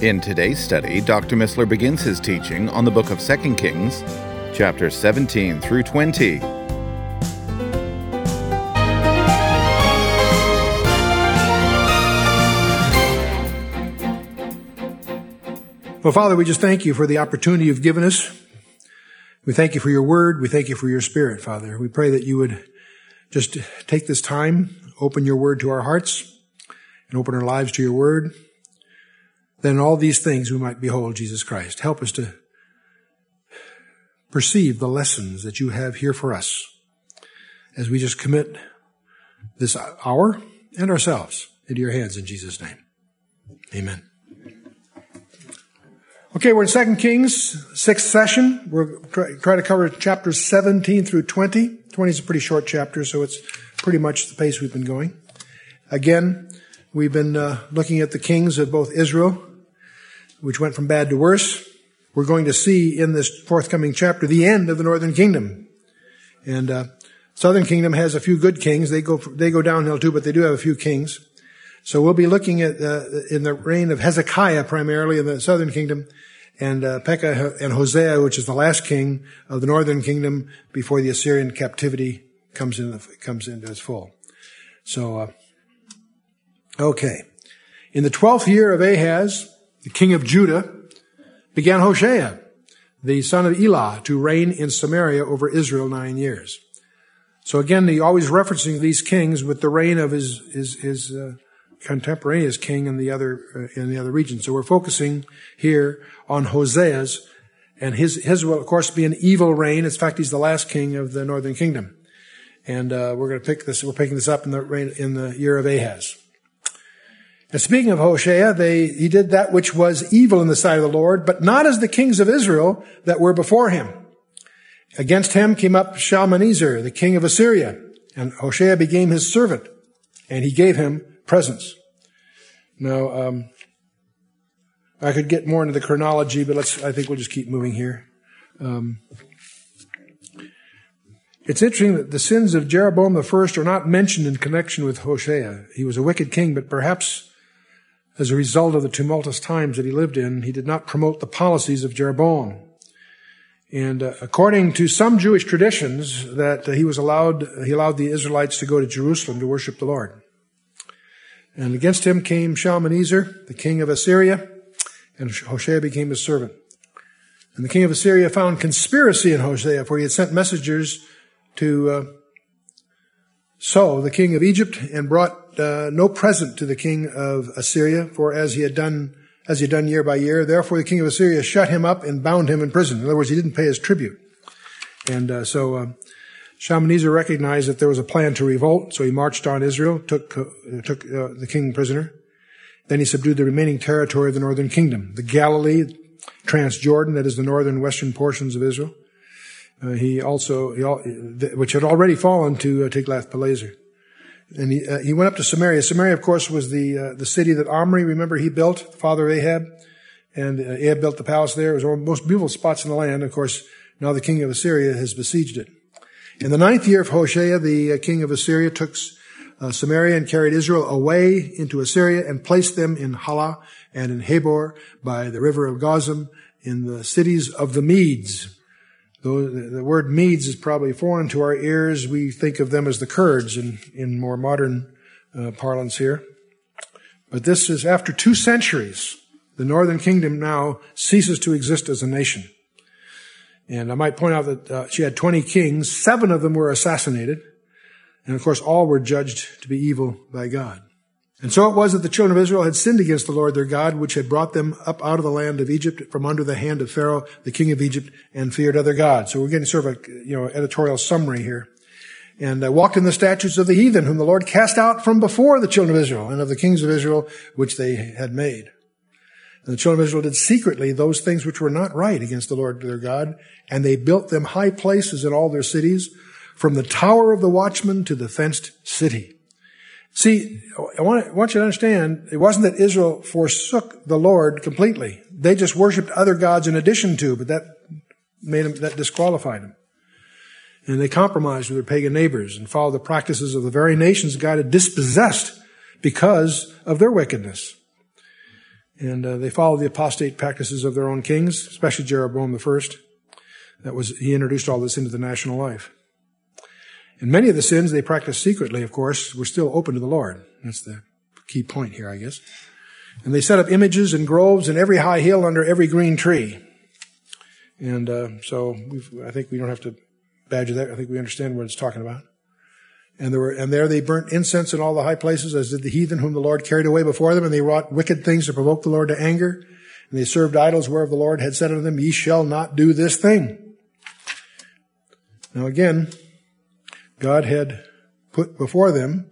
In today's study, Dr. Missler begins his teaching on the book of 2 Kings, chapters 17 through 20. Well, Father, we just thank you for the opportunity you've given us. We thank you for your word. We thank you for your spirit, Father. We pray that you would just take this time, open your word to our hearts, and open our lives to your word. Then all these things we might behold Jesus Christ. Help us to perceive the lessons that you have here for us as we just commit this hour and ourselves into your hands in Jesus' name. Amen. Okay, we're in Second Kings, sixth session. We're trying to cover chapters 17 through 20. 20 is a pretty short chapter, so it's pretty much the pace we've been going. Again, we've been uh, looking at the kings of both Israel, which went from bad to worse. We're going to see in this forthcoming chapter the end of the northern kingdom. And uh, southern kingdom has a few good kings. They go they go downhill too, but they do have a few kings. So we'll be looking at uh, in the reign of Hezekiah primarily in the southern kingdom, and uh, Pekah and Hosea, which is the last king of the northern kingdom before the Assyrian captivity comes in comes into its full. So, uh, okay, in the twelfth year of Ahaz, the king of Judah, began Hoshea, the son of Elah, to reign in Samaria over Israel nine years. So again, he always referencing these kings with the reign of his his, his uh, contemporaneous king in the other uh, in the other region. So we're focusing here on Hosea's and his his will of course be an evil reign. In fact, he's the last king of the northern kingdom, and uh, we're going to pick this. We're picking this up in the reign in the year of Ahaz. And speaking of Hoshea, they, he did that which was evil in the sight of the Lord, but not as the kings of Israel that were before him. Against him came up Shalmaneser, the king of Assyria, and Hoshea became his servant, and he gave him presents. Now, um, I could get more into the chronology, but let's. I think we'll just keep moving here. Um, it's interesting that the sins of Jeroboam I are not mentioned in connection with Hoshea. He was a wicked king, but perhaps as a result of the tumultuous times that he lived in, he did not promote the policies of Jeroboam. And uh, according to some Jewish traditions, that uh, he was allowed, he allowed the Israelites to go to Jerusalem to worship the Lord. And against him came Shalmaneser, the king of Assyria, and Hoshea became his servant. And the king of Assyria found conspiracy in Hosea, for he had sent messengers to uh, So, the king of Egypt, and brought uh, no present to the king of Assyria, for as he had done as he had done year by year, therefore the king of Assyria shut him up and bound him in prison. In other words, he didn't pay his tribute. And uh, so uh, Shalmaneser recognized that there was a plan to revolt, so he marched on Israel, took, uh, took uh, the king prisoner. Then he subdued the remaining territory of the northern kingdom, the Galilee, Transjordan, that is the northern western portions of Israel. Uh, he also, he, which had already fallen to uh, Tiglath-Pileser. And he, uh, he went up to Samaria. Samaria, of course, was the, uh, the city that Omri, remember, he built, the father of Ahab. And Ahab built the palace there. It was one of the most beautiful spots in the land. Of course, now the king of Assyria has besieged it. In the ninth year of Hoshea, the uh, king of Assyria took uh, Samaria and carried Israel away into Assyria and placed them in Halah and in Habor by the river of Gozan in the cities of the Medes. Though the word Medes is probably foreign to our ears, we think of them as the Kurds in, in more modern uh, parlance here. But this is after two centuries. The northern kingdom now ceases to exist as a nation. And I might point out that uh, she had 20 kings. Seven of them were assassinated. And of course, all were judged to be evil by God. And so it was that the children of Israel had sinned against the Lord their God, which had brought them up out of the land of Egypt from under the hand of Pharaoh, the king of Egypt, and feared other gods. So we're getting sort of a, you know, editorial summary here. And uh, walked in the statutes of the heathen, whom the Lord cast out from before the children of Israel, and of the kings of Israel, which they had made. And the children of Israel did secretly those things which were not right against the Lord their God, and they built them high places in all their cities, from the tower of the watchman to the fenced city. See, I want, I want you to understand, it wasn't that Israel forsook the Lord completely. They just worshiped other gods in addition to, but that made them, that disqualified them. And they compromised with their pagan neighbors and followed the practices of the very nations God had dispossessed because of their wickedness. And uh, they followed the apostate practices of their own kings, especially Jeroboam the first. That was, he introduced all this into the national life. And many of the sins they practiced secretly, of course, were still open to the Lord. That's the key point here, I guess. And they set up images and groves in every high hill under every green tree. And uh, so I think we don't have to badger that. I think we understand what it's talking about. And there were, and there they burnt incense in all the high places, as did the heathen whom the Lord carried away before them, and they wrought wicked things to provoke the Lord to anger. And they served idols whereof the Lord had said unto them, Ye shall not do this thing. Now again, God had put before them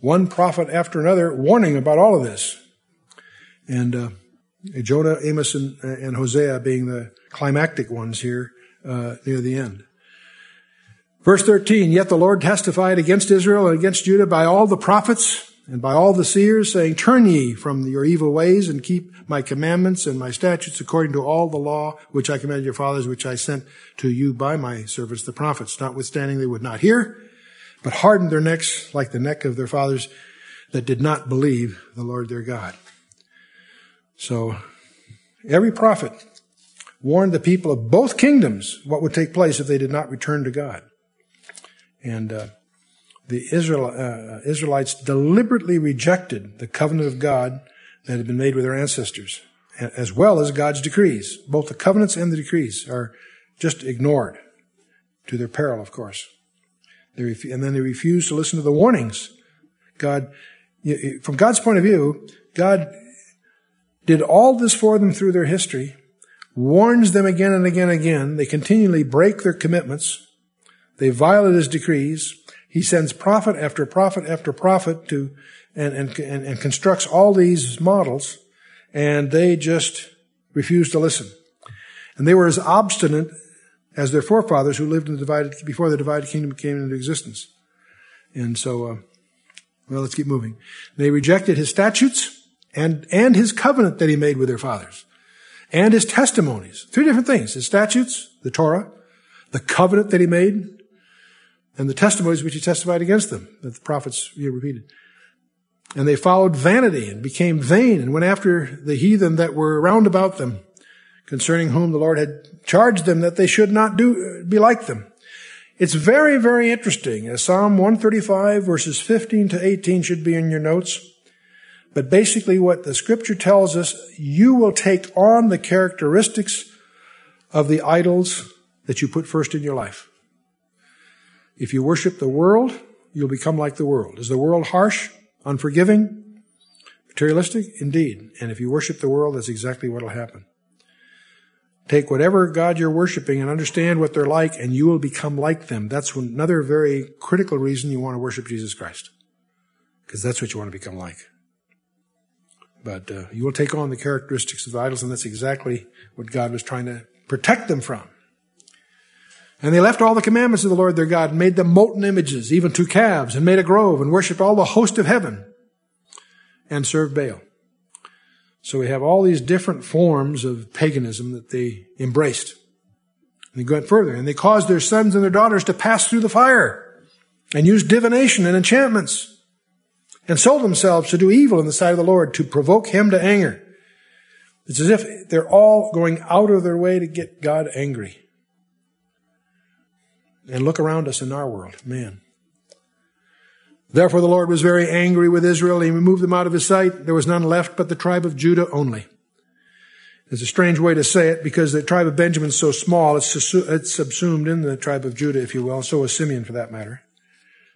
one prophet after another warning about all of this. And uh, Jonah, Amos, and, and, Hosea being the climactic ones here uh, near the end. Verse 13, yet the Lord testified against Israel and against Judah by all the prophets and by all the seers, saying, Turn ye from your evil ways and keep my commandments and my statutes according to all the law which I commanded your fathers, which I sent to you by my servants the prophets. Notwithstanding, they would not hear, but hardened their necks like the neck of their fathers that did not believe the Lord their God. So, every prophet warned the people of both kingdoms what would take place if they did not return to God. And uh, the Israel, uh, Israelites deliberately rejected the covenant of God that had been made with their ancestors, as well as God's decrees. Both the covenants and the decrees are just ignored, to their peril, of course. Ref- and then they refuse to listen to the warnings. God, from God's point of view, God did all this for them through their history, warns them again and again and again. They continually break their commitments. They violate his decrees. He sends prophet after prophet after prophet to, and, and, and, and constructs all these models, and they just refuse to listen. And they were as obstinate as their forefathers who lived in the divided, before the divided kingdom came into existence. And so, uh, well, let's keep moving. They rejected his statutes and, and his covenant that he made with their fathers and his testimonies. Three different things. His statutes, the Torah, the covenant that he made, and the testimonies which he testified against them, that the prophets here repeated. And they followed vanity and became vain and went after the heathen that were round about them, concerning whom the Lord had charged them that they should not do, be like them. It's very, very interesting. As Psalm 135 verses 15 to 18 should be in your notes. But basically what the scripture tells us, you will take on the characteristics of the idols that you put first in your life. If you worship the world, you'll become like the world. Is the world harsh, unforgiving, materialistic? Indeed. And if you worship the world, that's exactly what will happen. Take whatever God you're worshiping and understand what they're like, and you will become like them. That's another very critical reason you want to worship Jesus Christ. Because that's what you want to become like. But uh, you will take on the characteristics of the idols, and that's exactly what God was trying to protect them from. And they left all the commandments of the Lord their God and made them molten images, even two calves, and made a grove and worshiped all the host of heaven and served Baal. So we have all these different forms of paganism that they embraced. And they went further and they caused their sons and their daughters to pass through the fire and use divination and enchantments and sold themselves to do evil in the sight of the Lord to provoke him to anger. It's as if they're all going out of their way to get God angry. And look around us in our world, man. Therefore the Lord was very angry with Israel. He removed them out of his sight. There was none left but the tribe of Judah only. It's a strange way to say it because the tribe of Benjamin is so small, it's, subsumed in the tribe of Judah, if you will. So is Simeon for that matter.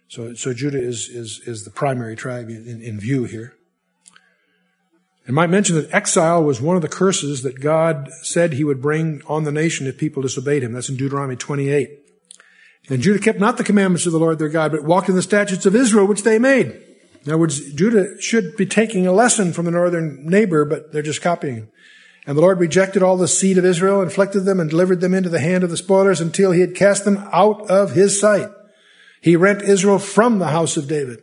So, so Judah is, is, is the primary tribe in, in view here. I might mention that exile was one of the curses that God said he would bring on the nation if people disobeyed him. That's in Deuteronomy 28. And Judah kept not the commandments of the Lord their God, but walked in the statutes of Israel, which they made. In other words, Judah should be taking a lesson from the northern neighbor, but they're just copying. And the Lord rejected all the seed of Israel, inflicted them, and delivered them into the hand of the spoilers until he had cast them out of his sight. He rent Israel from the house of David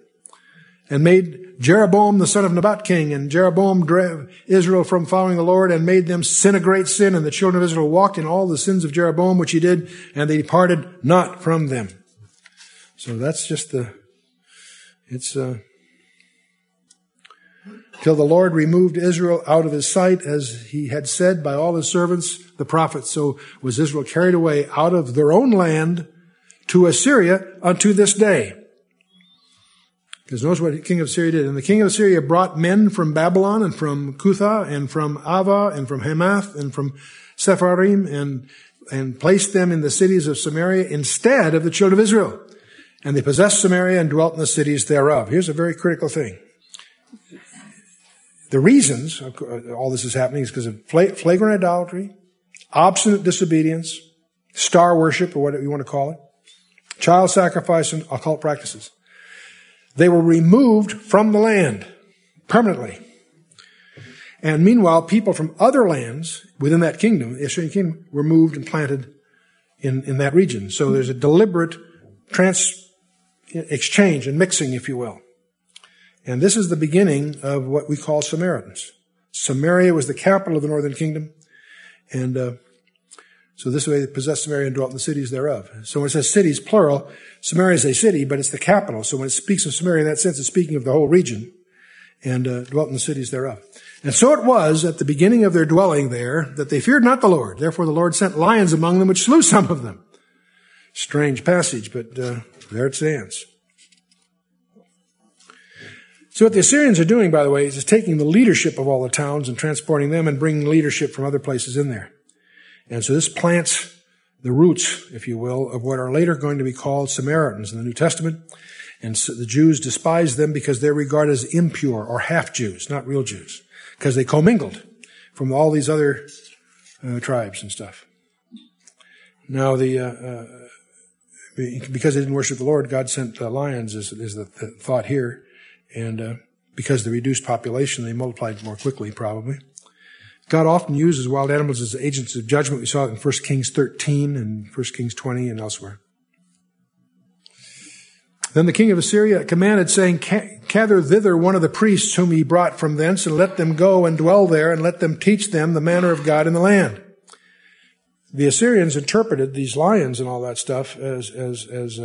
and made Jeroboam the son of Nebat king. And Jeroboam drove Israel from following the Lord and made them sin a great sin. And the children of Israel walked in all the sins of Jeroboam, which he did, and they departed not from them. So that's just the, it's, uh, till the Lord removed Israel out of his sight, as he had said by all his servants, the prophets. So was Israel carried away out of their own land to Assyria unto this day. Because notice what the king of Syria did. And the king of Syria brought men from Babylon and from Cutha and from Ava and from Hamath and from Sepharim and, and placed them in the cities of Samaria instead of the children of Israel. And they possessed Samaria and dwelt in the cities thereof. Here's a very critical thing. The reasons uh, all this is happening is because of flagrant idolatry, obstinate disobedience, star worship, or whatever you want to call it, child sacrifice, and occult practices. They were removed from the land permanently. And meanwhile, people from other lands within that kingdom, the Assyrian kingdom, were moved and planted in, in that region. So there's a deliberate trans exchange and mixing, if you will. And this is the beginning of what we call Samaritans. Samaria was the capital of the northern kingdom. And uh, so this way they possessed Samaria and dwelt in the cities thereof. So when it says cities, plural, Samaria is a city, but it's the capital. So when it speaks of Samaria in that sense, it's speaking of the whole region and uh, dwelt in the cities thereof. And so it was at the beginning of their dwelling there that they feared not the Lord. Therefore the Lord sent lions among them, which slew some of them. Strange passage, but uh, there it stands. So what the Assyrians are doing, by the way, is taking the leadership of all the towns and transporting them and bringing leadership from other places in there. And so this plants the roots, if you will, of what are later going to be called Samaritans in the New Testament. And so the Jews despise them because they're regarded as impure or half Jews, not real Jews, because they commingled from all these other uh, tribes and stuff. Now, the uh, uh, because they didn't worship the Lord, God sent the lions, is, is the, the, thought here, and uh, because the reduced population, they multiplied more quickly, probably. God often uses wild animals as agents of judgment. We saw it in 1 Kings 13 and 1 Kings 20 and elsewhere. Then the king of Assyria commanded, saying, Gather thither one of the priests whom he brought from thence, and let them go and dwell there, and let them teach them the manner of God in the land. The Assyrians interpreted these lions and all that stuff as, as, as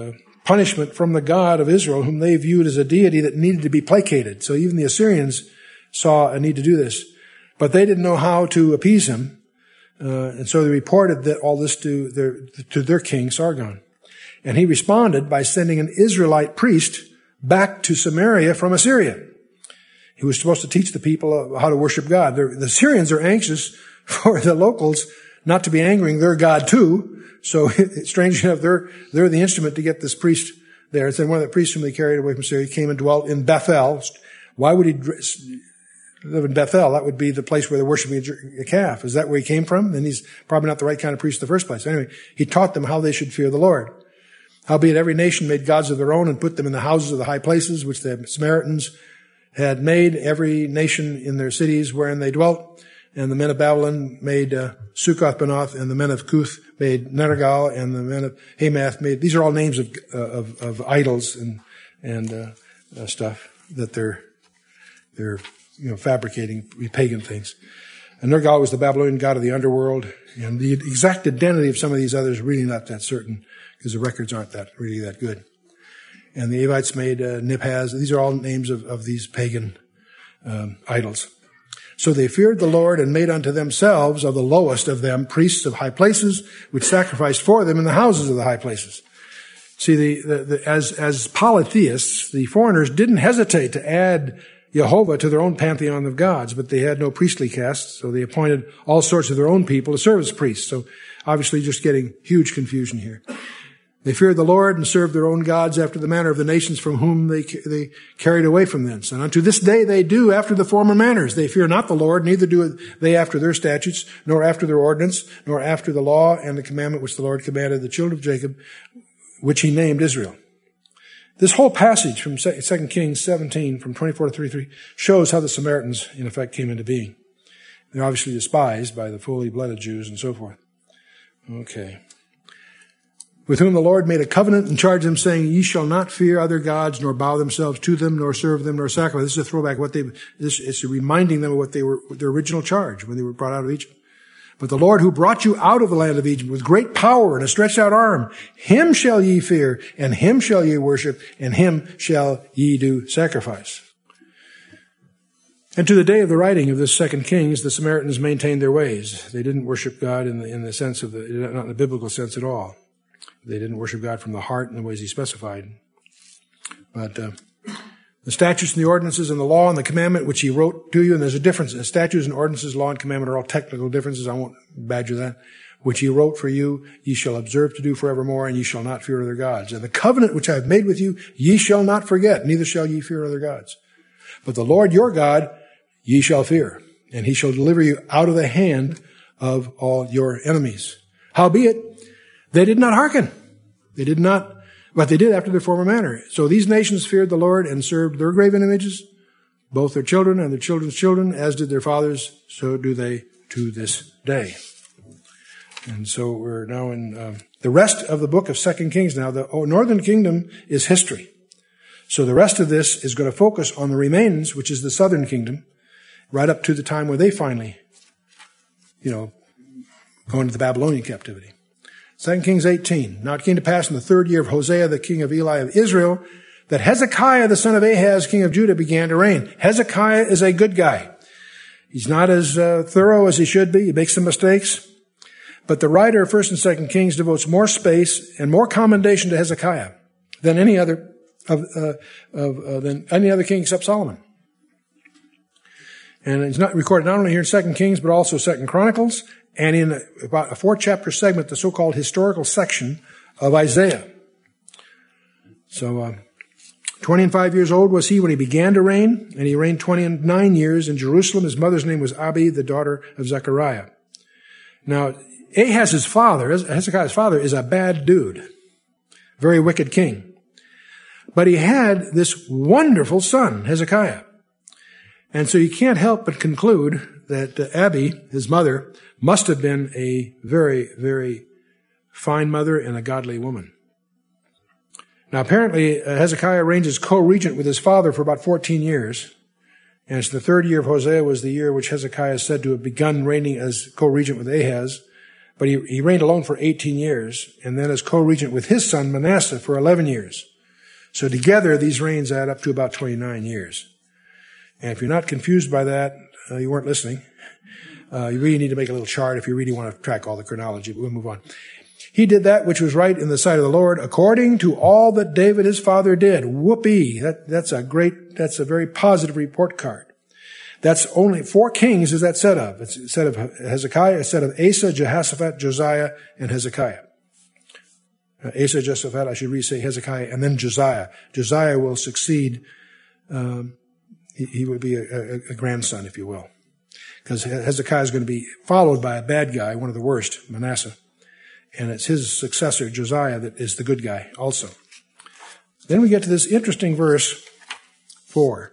punishment from the God of Israel, whom they viewed as a deity that needed to be placated. So even the Assyrians saw a need to do this. But they didn't know how to appease him. Uh, and so they reported that all this to their, to their king, Sargon. And he responded by sending an Israelite priest back to Samaria from Assyria. He was supposed to teach the people how to worship God. They're, the Syrians are anxious for the locals not to be angering their God too. So strange enough, they're, they're the instrument to get this priest there. And then one of the priests whom they carried away from Syria came and dwelt in Bethel. Why would he live in Bethel, that would be the place where they're worshiping a calf. Is that where he came from? Then he's probably not the right kind of priest in the first place. Anyway, he taught them how they should fear the Lord. Howbeit every nation made gods of their own and put them in the houses of the high places, which the Samaritans had made, every nation in their cities wherein they dwelt. And the men of Babylon made uh, Succoth Benoth, and the men of Cuth made Nergal, and the men of Hamath made, these are all names of, uh, of, of, idols and, and uh, uh stuff that they're, they're you know, fabricating pagan things. And Nergal was the Babylonian god of the underworld, and the exact identity of some of these others really not that certain because the records aren't that really that good. And the Avites made uh. These are all names of, of these pagan um, idols. So they feared the Lord and made unto themselves of the lowest of them priests of high places, which sacrificed for them in the houses of the high places. See, the, the, the, as as polytheists, the foreigners didn't hesitate to add Jehovah to their own pantheon of gods, but they had no priestly caste, so they appointed all sorts of their own people to serve as priests. So obviously just getting huge confusion here. They feared the Lord and served their own gods after the manner of the nations from whom they, they carried away from thence. And unto this day they do after the former manners. They fear not the Lord, neither do they after their statutes, nor after their ordinance, nor after the law and the commandment which the Lord commanded the children of Jacob, which he named Israel. This whole passage from 2 Kings 17 from 24 to 33 shows how the Samaritans, in effect, came into being. They're obviously despised by the fully blooded Jews and so forth. Okay. With whom the Lord made a covenant and charged them saying, ye shall not fear other gods, nor bow themselves to them, nor serve them, nor sacrifice. This is a throwback what they, this is reminding them of what they were, their original charge when they were brought out of Egypt. But the Lord who brought you out of the land of Egypt with great power and a stretched out arm, him shall ye fear, and him shall ye worship, and him shall ye do sacrifice. And to the day of the writing of this second Kings, the Samaritans maintained their ways. They didn't worship God in the, in the sense of the, not in the biblical sense at all. They didn't worship God from the heart in the ways he specified. But, uh, the statutes and the ordinances and the law and the commandment which he wrote to you, and there's a difference. The statutes and ordinances, law and commandment are all technical differences. I won't badger that. Which he wrote for you, ye shall observe to do forevermore, and ye shall not fear other gods. And the covenant which I have made with you, ye shall not forget, neither shall ye fear other gods. But the Lord your God, ye shall fear, and he shall deliver you out of the hand of all your enemies. Howbeit, they did not hearken. They did not but they did after their former manner. So these nations feared the Lord and served their graven images, both their children and their children's children, as did their fathers, so do they to this day. And so we're now in uh, the rest of the book of Second Kings now. The northern kingdom is history. So the rest of this is going to focus on the remains, which is the southern kingdom, right up to the time where they finally, you know, go into the Babylonian captivity. 2 Kings 18. Now it came to pass in the third year of Hosea, the king of Elah of Israel, that Hezekiah, the son of Ahaz, king of Judah, began to reign. Hezekiah is a good guy. He's not as uh, thorough as he should be. He makes some mistakes. But the writer of 1st and 2nd Kings devotes more space and more commendation to Hezekiah than any other of, uh, of uh, than any other king except Solomon. And it's not recorded not only here in 2nd Kings, but also 2nd Chronicles and in about a four chapter segment, the so-called historical section of Isaiah. So, uh, 20 and 5 years old was he when he began to reign, and he reigned 29 years in Jerusalem. His mother's name was Abi, the daughter of Zechariah. Now, Ahaz's father, Hezekiah's father, is a bad dude. Very wicked king. But he had this wonderful son, Hezekiah. And so you can't help but conclude that uh, Abi, his mother, must have been a very, very fine mother and a godly woman. Now, apparently, uh, Hezekiah reigned as co-regent with his father for about 14 years. And it's the third year of Hosea was the year which Hezekiah is said to have begun reigning as co-regent with Ahaz. But he, he reigned alone for 18 years, and then as co-regent with his son Manasseh for 11 years. So together, these reigns add up to about 29 years. And if you're not confused by that, uh, you weren't listening. Uh, you really need to make a little chart if you really want to track all the chronology, but we'll move on. He did that which was right in the sight of the Lord according to all that David his father did. Whoopee. That, that's a great, that's a very positive report card. That's only four kings is that set of. It's set of Hezekiah, set of Asa, Jehoshaphat, Josiah, and Hezekiah. Uh, Asa, Jehoshaphat, I should re-say Hezekiah, and then Josiah. Josiah will succeed, um, he, he would be a, a, a grandson, if you will because Hezekiah is going to be followed by a bad guy, one of the worst, Manasseh. And it's his successor, Josiah, that is the good guy also. Then we get to this interesting verse four.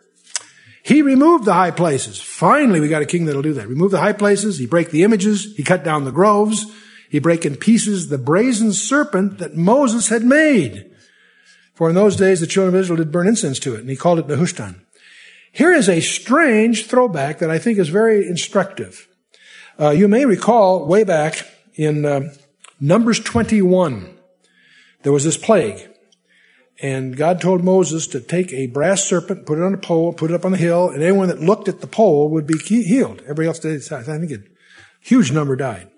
He removed the high places. Finally, we got a king that'll do that. Remove the high places. He break the images. He cut down the groves. He break in pieces the brazen serpent that Moses had made. For in those days, the children of Israel did burn incense to it, and he called it Nehushtan. Here is a strange throwback that I think is very instructive. Uh, you may recall way back in uh, Numbers 21, there was this plague. And God told Moses to take a brass serpent, put it on a pole, put it up on the hill, and anyone that looked at the pole would be healed. Everybody else did. I think a huge number died.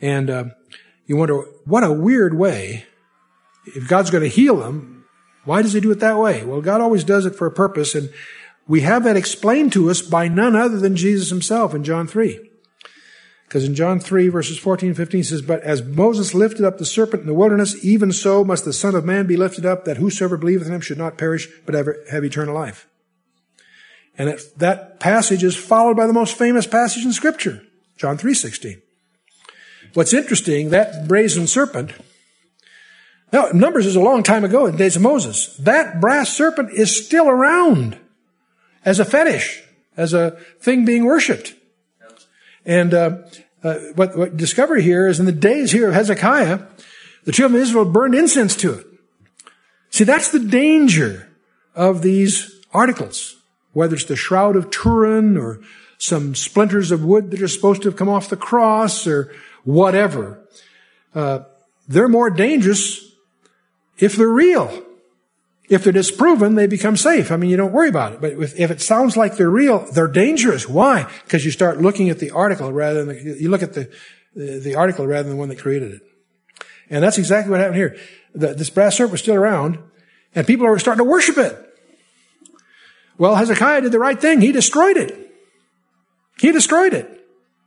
And uh, you wonder, what a weird way. If God's going to heal them, why does he do it that way? Well, God always does it for a purpose. And we have that explained to us by none other than Jesus himself in John 3. Because in John 3 verses 14 and 15 says, But as Moses lifted up the serpent in the wilderness, even so must the Son of Man be lifted up, that whosoever believeth in him should not perish, but have, eternal life. And it, that passage is followed by the most famous passage in scripture, John 3.16. What's interesting, that brazen serpent, Now, Numbers is a long time ago in the days of Moses. That brass serpent is still around as a fetish, as a thing being worshipped. And uh, uh, what, what discovered here is in the days here of Hezekiah, the children of Israel burned incense to it. See, that's the danger of these articles, whether it's the Shroud of Turin or some splinters of wood that are supposed to have come off the cross or whatever. Uh, they're more dangerous if they're real. If they're disproven, they become safe. I mean, you don't worry about it. But if, it sounds like they're real, they're dangerous. Why? Because you start looking at the article rather than the, you look at the, the, article rather than the one that created it. And that's exactly what happened here. The, this brass serpent was still around, and people are starting to worship it. Well, Hezekiah did the right thing. He destroyed it. He destroyed it.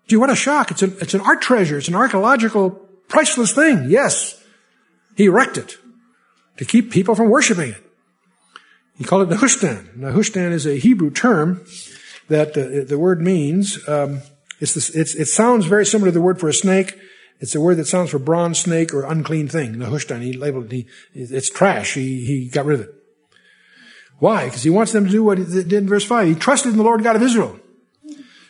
Do you what a shock. It's an, it's an art treasure. It's an archaeological priceless thing. Yes. He wrecked it to keep people from worshiping it. He called it Nehushtan. Nehushtan is a Hebrew term that uh, the word means, um, it's this, it's, it sounds very similar to the word for a snake. It's a word that sounds for bronze snake or unclean thing. Nehushtan, he labeled it, he, it's trash. He, he got rid of it. Why? Because he wants them to do what he did in verse 5. He trusted in the Lord God of Israel.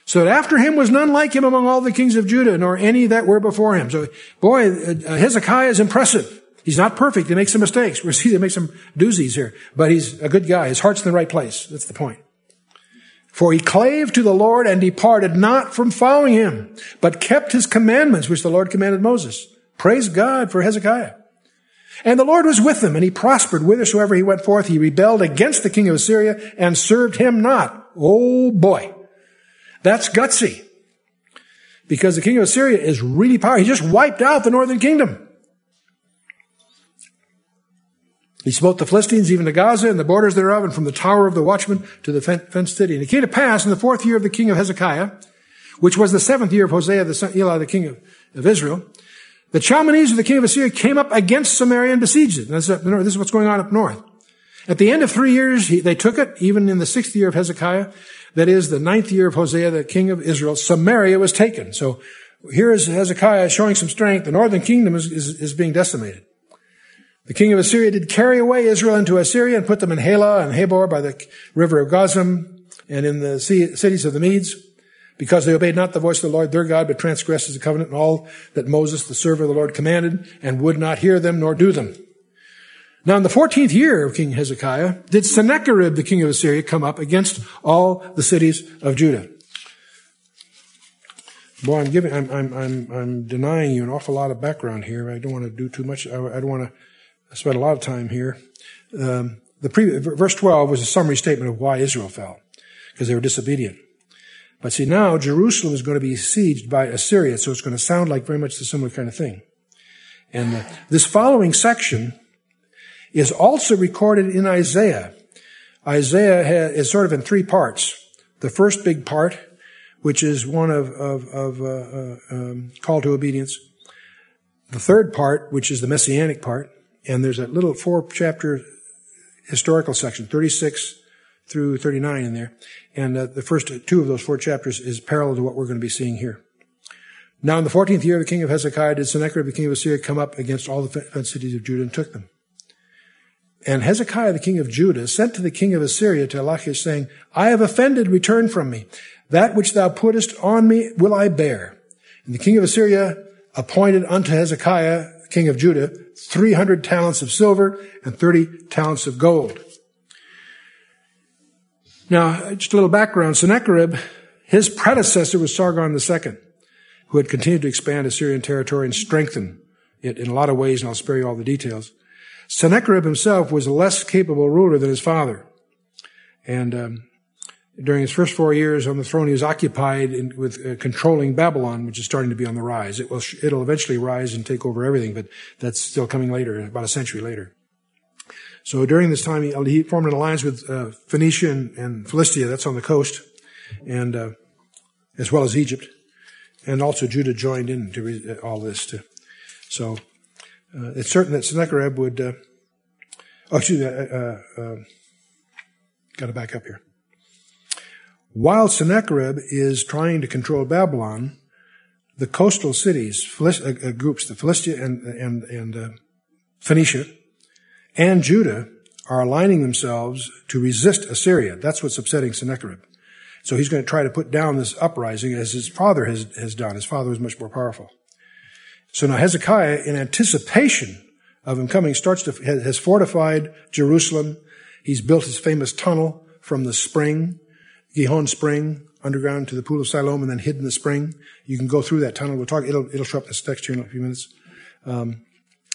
So that after him was none like him among all the kings of Judah, nor any that were before him. So, boy, uh, Hezekiah is impressive. He's not perfect. He makes some mistakes. We see he makes some doozies here. But he's a good guy. His heart's in the right place. That's the point. For he clave to the Lord and departed not from following him, but kept his commandments, which the Lord commanded Moses. Praise God for Hezekiah. And the Lord was with him, and he prospered whithersoever he went forth. He rebelled against the king of Assyria and served him not. Oh boy. That's gutsy. Because the king of Assyria is really powerful. He just wiped out the northern kingdom. He smote the Philistines even to Gaza and the borders thereof, and from the tower of the watchman to the fenced city. And it came to pass in the fourth year of the king of Hezekiah, which was the seventh year of Hosea the son Elah, the king of, of Israel, the Shalmaneser the king of Assyria came up against Samaria and besieged it. This is what's going on up north. At the end of three years, he, they took it, even in the sixth year of Hezekiah. That is the ninth year of Hosea, the king of Israel. Samaria was taken. So here is Hezekiah showing some strength. The northern kingdom is, is, is being decimated. The king of Assyria did carry away Israel into Assyria and put them in Halah and Habor by the river of Gozan and in the cities of the Medes because they obeyed not the voice of the Lord their God, but transgressed the covenant and all that Moses, the servant of the Lord, commanded, and would not hear them nor do them. Now, in the 14th year of King Hezekiah, did Sennacherib, the king of Assyria, come up against all the cities of Judah. Boy, I'm giving, I'm, I'm, I'm, I'm denying you an awful lot of background here. I don't want to do too much. I, I don't want to spend a lot of time here. Um, the pre, verse 12 was a summary statement of why Israel fell, because they were disobedient. But see, now Jerusalem is going to be sieged by Assyria, so it's going to sound like very much the similar kind of thing. And uh, this following section is also recorded in Isaiah. Isaiah is sort of in three parts. The first big part, which is one of, of, of uh, uh, um, call to obedience. The third part, which is the messianic part, and there's a little four chapter historical section, 36 through 39 in there. And uh, the first two of those four chapters is parallel to what we're going to be seeing here. Now, in the 14th year of the king of Hezekiah, did Sennacherib, the king of Assyria, come up against all the fenced cities of Judah and took them. And Hezekiah, the king of Judah, sent to the king of Assyria to Lachish, saying, I have offended, return from me. That which thou puttest on me will I bear. And the king of Assyria appointed unto Hezekiah, king of Judah, 300 talents of silver and 30 talents of gold. Now, just a little background. Sennacherib, his predecessor was Sargon II, who had continued to expand Assyrian territory and strengthen it in a lot of ways, and I'll spare you all the details. Sennacherib himself was a less capable ruler than his father. And um, during his first four years on the throne, he was occupied in, with uh, controlling Babylon, which is starting to be on the rise. It will, it'll eventually rise and take over everything, but that's still coming later, about a century later. So during this time, he, he formed an alliance with uh, Phoenicia and, and, Philistia, that's on the coast, and uh, as well as Egypt, and also Judah joined in to uh, all this. Too. So uh, it's certain that Sennacherib would. Uh, oh, excuse me. Uh, Got to back up here. While Sennacherib is trying to control Babylon, the coastal cities, uh, uh, groups, the Philistia and and and uh, Phoenicia, and Judah are aligning themselves to resist Assyria. That's what's upsetting Sennacherib. So he's going to try to put down this uprising as his father has, has done. His father was much more powerful. So now Hezekiah, in anticipation of him coming, starts to, has fortified Jerusalem. He's built his famous tunnel from the spring, Gihon spring, underground to the pool of Siloam and then hidden the spring. You can go through that tunnel. We'll talk, it'll, it'll show up in this text here in a few minutes. Um,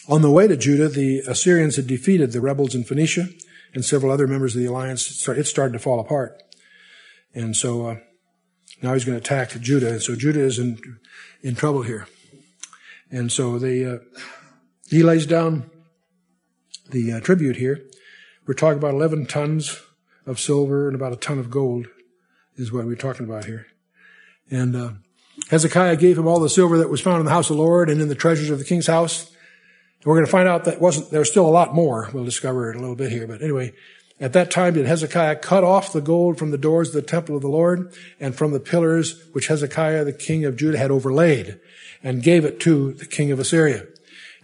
on the way to Judah, the Assyrians had defeated the rebels in Phoenicia and several other members of the alliance. It started to fall apart. And so, uh, now he's going to attack Judah. And so Judah is in, in trouble here. And so they, uh, he lays down the uh, tribute here. We're talking about 11 tons of silver and about a ton of gold is what we're talking about here. And uh, Hezekiah gave him all the silver that was found in the house of the Lord and in the treasures of the king's house. And we're going to find out that wasn't there's still a lot more. We'll discover it a little bit here, but anyway, at that time did Hezekiah cut off the gold from the doors of the temple of the Lord and from the pillars which Hezekiah the king of Judah had overlaid, and gave it to the king of Assyria.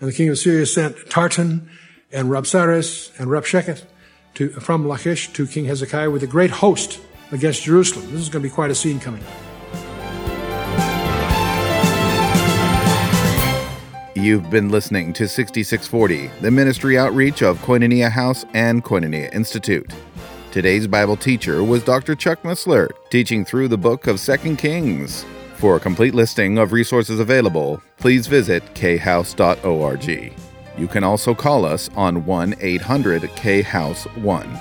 And the king of Assyria sent Tartan and Rabsaris and Rabshakeh to, from Lachish to King Hezekiah with a great host against Jerusalem. This is going to be quite a scene coming up. You've been listening to 6640, the ministry outreach of Koinonia House and Koinonia Institute. Today's Bible teacher was Dr. Chuck Missler, teaching through the book of 2 Kings. For a complete listing of resources available, please visit khouse.org. You can also call us on 1 800 K House 1.